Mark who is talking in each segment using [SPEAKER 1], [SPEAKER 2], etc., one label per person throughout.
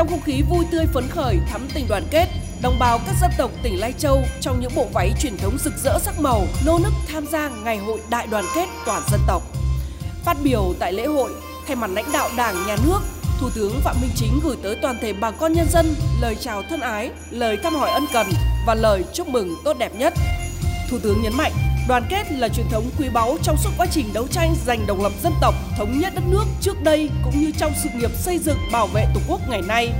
[SPEAKER 1] Trong không khí vui tươi phấn khởi, thắm tình đoàn kết, đồng bào các dân tộc tỉnh Lai Châu trong những bộ váy truyền thống rực rỡ sắc màu nô nức tham gia ngày hội đại đoàn kết toàn dân tộc. Phát biểu tại lễ hội, thay mặt lãnh đạo Đảng, Nhà nước, Thủ tướng Phạm Minh Chính gửi tới toàn thể bà con nhân dân lời chào thân ái, lời thăm hỏi ân cần và lời chúc mừng tốt đẹp nhất. Thủ tướng nhấn mạnh, đoàn kết là truyền thống quý báu trong suốt quá trình đấu tranh giành độc lập dân tộc, thống nhất đất nước trước đây cũng như trong sự nghiệp xây dựng bảo vệ Tổ quốc ngày nay.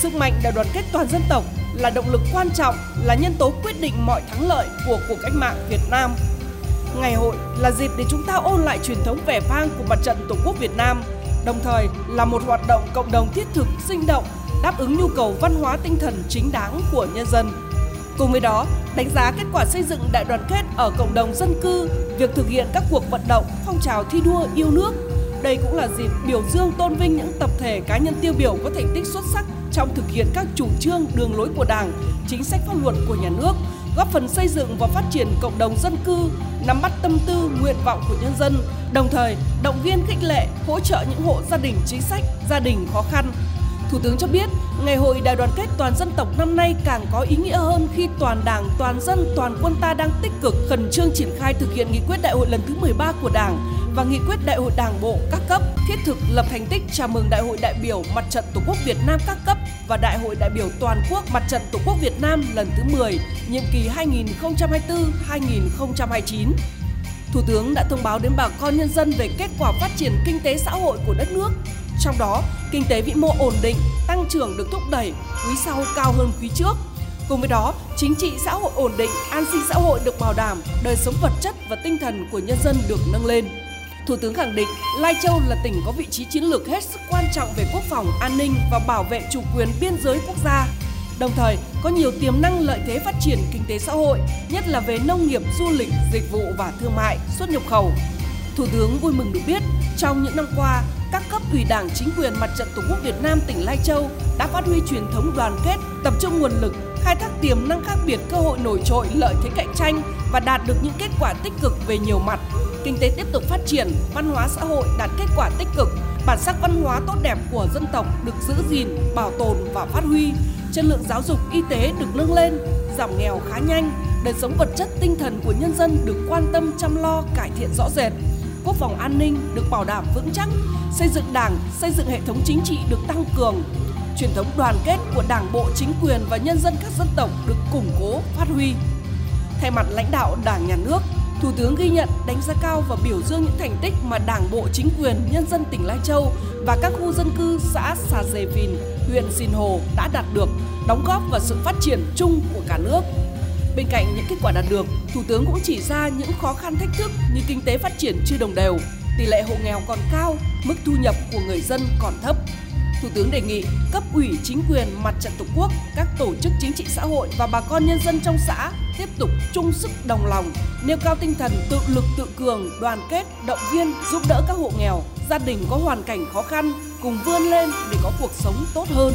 [SPEAKER 1] Sức mạnh đại đoàn kết toàn dân tộc là động lực quan trọng, là nhân tố quyết định mọi thắng lợi của cuộc cách mạng Việt Nam. Ngày hội là dịp để chúng ta ôn lại truyền thống vẻ vang của mặt trận Tổ quốc Việt Nam, đồng thời là một hoạt động cộng đồng thiết thực, sinh động, đáp ứng nhu cầu văn hóa tinh thần chính đáng của nhân dân. Cùng với đó, đánh giá kết quả xây dựng đại đoàn kết ở cộng đồng dân cư, việc thực hiện các cuộc vận động, phong trào thi đua yêu nước. Đây cũng là dịp biểu dương tôn vinh những tập thể cá nhân tiêu biểu có thành tích xuất sắc trong thực hiện các chủ trương, đường lối của Đảng, chính sách pháp luật của nhà nước, góp phần xây dựng và phát triển cộng đồng dân cư, nắm bắt tâm tư, nguyện vọng của nhân dân, đồng thời động viên khích lệ, hỗ trợ những hộ gia đình chính sách, gia đình khó khăn. Thủ tướng cho biết, Ngày hội đại đoàn kết toàn dân tộc năm nay càng có ý nghĩa hơn khi toàn Đảng, toàn dân, toàn quân ta đang tích cực khẩn trương triển khai thực hiện nghị quyết đại hội lần thứ 13 của Đảng và nghị quyết đại hội Đảng bộ các cấp, thiết thực lập thành tích chào mừng đại hội đại biểu Mặt trận Tổ quốc Việt Nam các cấp và đại hội đại biểu toàn quốc Mặt trận Tổ quốc Việt Nam lần thứ 10, nhiệm kỳ 2024-2029. Thủ tướng đã thông báo đến bà con nhân dân về kết quả phát triển kinh tế xã hội của đất nước. Trong đó, kinh tế vĩ mô ổn định, tăng trưởng được thúc đẩy, quý sau cao hơn quý trước. Cùng với đó, chính trị xã hội ổn định, an sinh xã hội được bảo đảm, đời sống vật chất và tinh thần của nhân dân được nâng lên. Thủ tướng khẳng định Lai Châu là tỉnh có vị trí chiến lược hết sức quan trọng về quốc phòng, an ninh và bảo vệ chủ quyền biên giới quốc gia. Đồng thời, có nhiều tiềm năng lợi thế phát triển kinh tế xã hội, nhất là về nông nghiệp, du lịch, dịch vụ và thương mại, xuất nhập khẩu. Thủ tướng vui mừng được biết, trong những năm qua, các cấp ủy đảng chính quyền mặt trận Tổ quốc Việt Nam tỉnh Lai Châu đã phát huy truyền thống đoàn kết, tập trung nguồn lực, khai thác tiềm năng khác biệt cơ hội nổi trội lợi thế cạnh tranh và đạt được những kết quả tích cực về nhiều mặt. Kinh tế tiếp tục phát triển, văn hóa xã hội đạt kết quả tích cực, bản sắc văn hóa tốt đẹp của dân tộc được giữ gìn, bảo tồn và phát huy, chất lượng giáo dục y tế được nâng lên, giảm nghèo khá nhanh, đời sống vật chất tinh thần của nhân dân được quan tâm chăm lo cải thiện rõ rệt quốc phòng an ninh được bảo đảm vững chắc, xây dựng đảng, xây dựng hệ thống chính trị được tăng cường, truyền thống đoàn kết của đảng bộ chính quyền và nhân dân các dân tộc được củng cố, phát huy. Thay mặt lãnh đạo Đảng Nhà nước, Thủ tướng ghi nhận, đánh giá cao và biểu dương những thành tích mà Đảng bộ chính quyền, nhân dân tỉnh Lai Châu và các khu dân cư xã Xà Dề Vìn, huyện Sìn Hồ đã đạt được, đóng góp vào sự phát triển chung của cả nước. Bên cạnh những kết quả đạt được, Thủ tướng cũng chỉ ra những khó khăn thách thức như kinh tế phát triển chưa đồng đều, tỷ lệ hộ nghèo còn cao, mức thu nhập của người dân còn thấp. Thủ tướng đề nghị cấp ủy chính quyền mặt trận Tổ quốc, các tổ chức chính trị xã hội và bà con nhân dân trong xã tiếp tục chung sức đồng lòng, nêu cao tinh thần tự lực tự cường, đoàn kết, động viên, giúp đỡ các hộ nghèo, gia đình có hoàn cảnh khó khăn cùng vươn lên để có cuộc sống tốt hơn.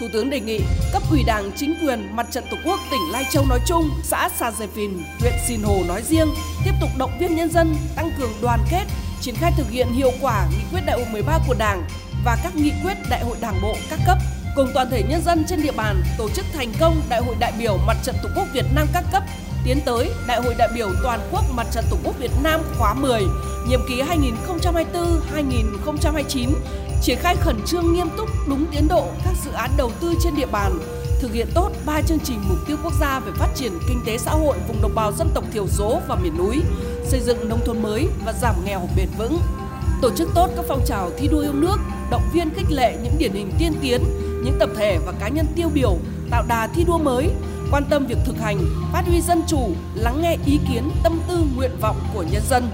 [SPEAKER 1] Thủ tướng đề nghị cấp ủy Đảng, chính quyền, mặt trận Tổ quốc tỉnh Lai Châu nói chung, xã Sa Dề Phìn, huyện Sìn Hồ nói riêng tiếp tục động viên nhân dân tăng cường đoàn kết, triển khai thực hiện hiệu quả nghị quyết đại hội 13 của Đảng và các nghị quyết đại hội Đảng bộ các cấp cùng toàn thể nhân dân trên địa bàn tổ chức thành công Đại hội đại biểu Mặt trận Tổ quốc Việt Nam các cấp tiến tới Đại hội đại biểu toàn quốc Mặt trận Tổ quốc Việt Nam khóa 10, nhiệm kỳ 2024-2029 triển khai khẩn trương nghiêm túc đúng tiến độ các dự án đầu tư trên địa bàn, thực hiện tốt ba chương trình mục tiêu quốc gia về phát triển kinh tế xã hội vùng đồng bào dân tộc thiểu số và miền núi, xây dựng nông thôn mới và giảm nghèo bền vững. Tổ chức tốt các phong trào thi đua yêu nước, động viên khích lệ những điển hình tiên tiến, những tập thể và cá nhân tiêu biểu, tạo đà thi đua mới, quan tâm việc thực hành, phát huy dân chủ, lắng nghe ý kiến, tâm tư, nguyện vọng của nhân dân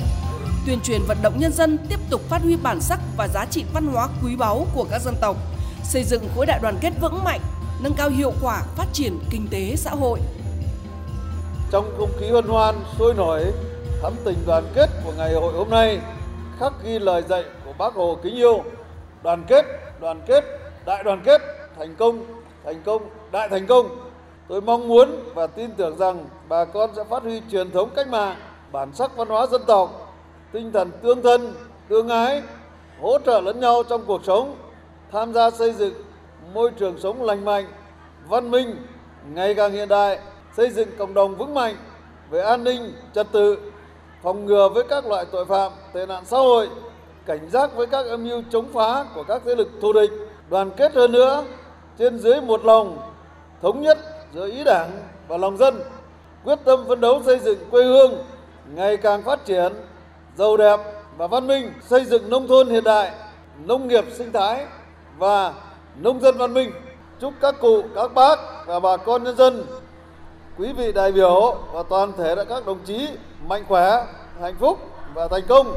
[SPEAKER 1] tuyên truyền vận động nhân dân tiếp tục phát huy bản sắc và giá trị văn hóa quý báu của các dân tộc, xây dựng khối đại đoàn kết vững mạnh, nâng cao hiệu quả phát triển kinh tế xã hội.
[SPEAKER 2] Trong không khí hân hoan, sôi nổi, thắm tình đoàn kết của ngày hội hôm nay, khắc ghi lời dạy của Bác Hồ kính yêu, đoàn kết, đoàn kết, đại đoàn kết, thành công, thành công, đại thành công. Tôi mong muốn và tin tưởng rằng bà con sẽ phát huy truyền thống cách mạng, bản sắc văn hóa dân tộc tinh thần tương thân, tương ái, hỗ trợ lẫn nhau trong cuộc sống, tham gia xây dựng môi trường sống lành mạnh, văn minh, ngày càng hiện đại, xây dựng cộng đồng vững mạnh về an ninh, trật tự, phòng ngừa với các loại tội phạm, tệ nạn xã hội, cảnh giác với các âm mưu chống phá của các thế lực thù địch, đoàn kết hơn nữa, trên dưới một lòng, thống nhất giữa ý đảng và lòng dân, quyết tâm phấn đấu xây dựng quê hương ngày càng phát triển, giàu đẹp và văn minh, xây dựng nông thôn hiện đại, nông nghiệp sinh thái và nông dân văn minh. Chúc các cụ, các bác và bà con nhân dân, quý vị đại biểu và toàn thể các đồng chí mạnh khỏe, hạnh phúc và thành công.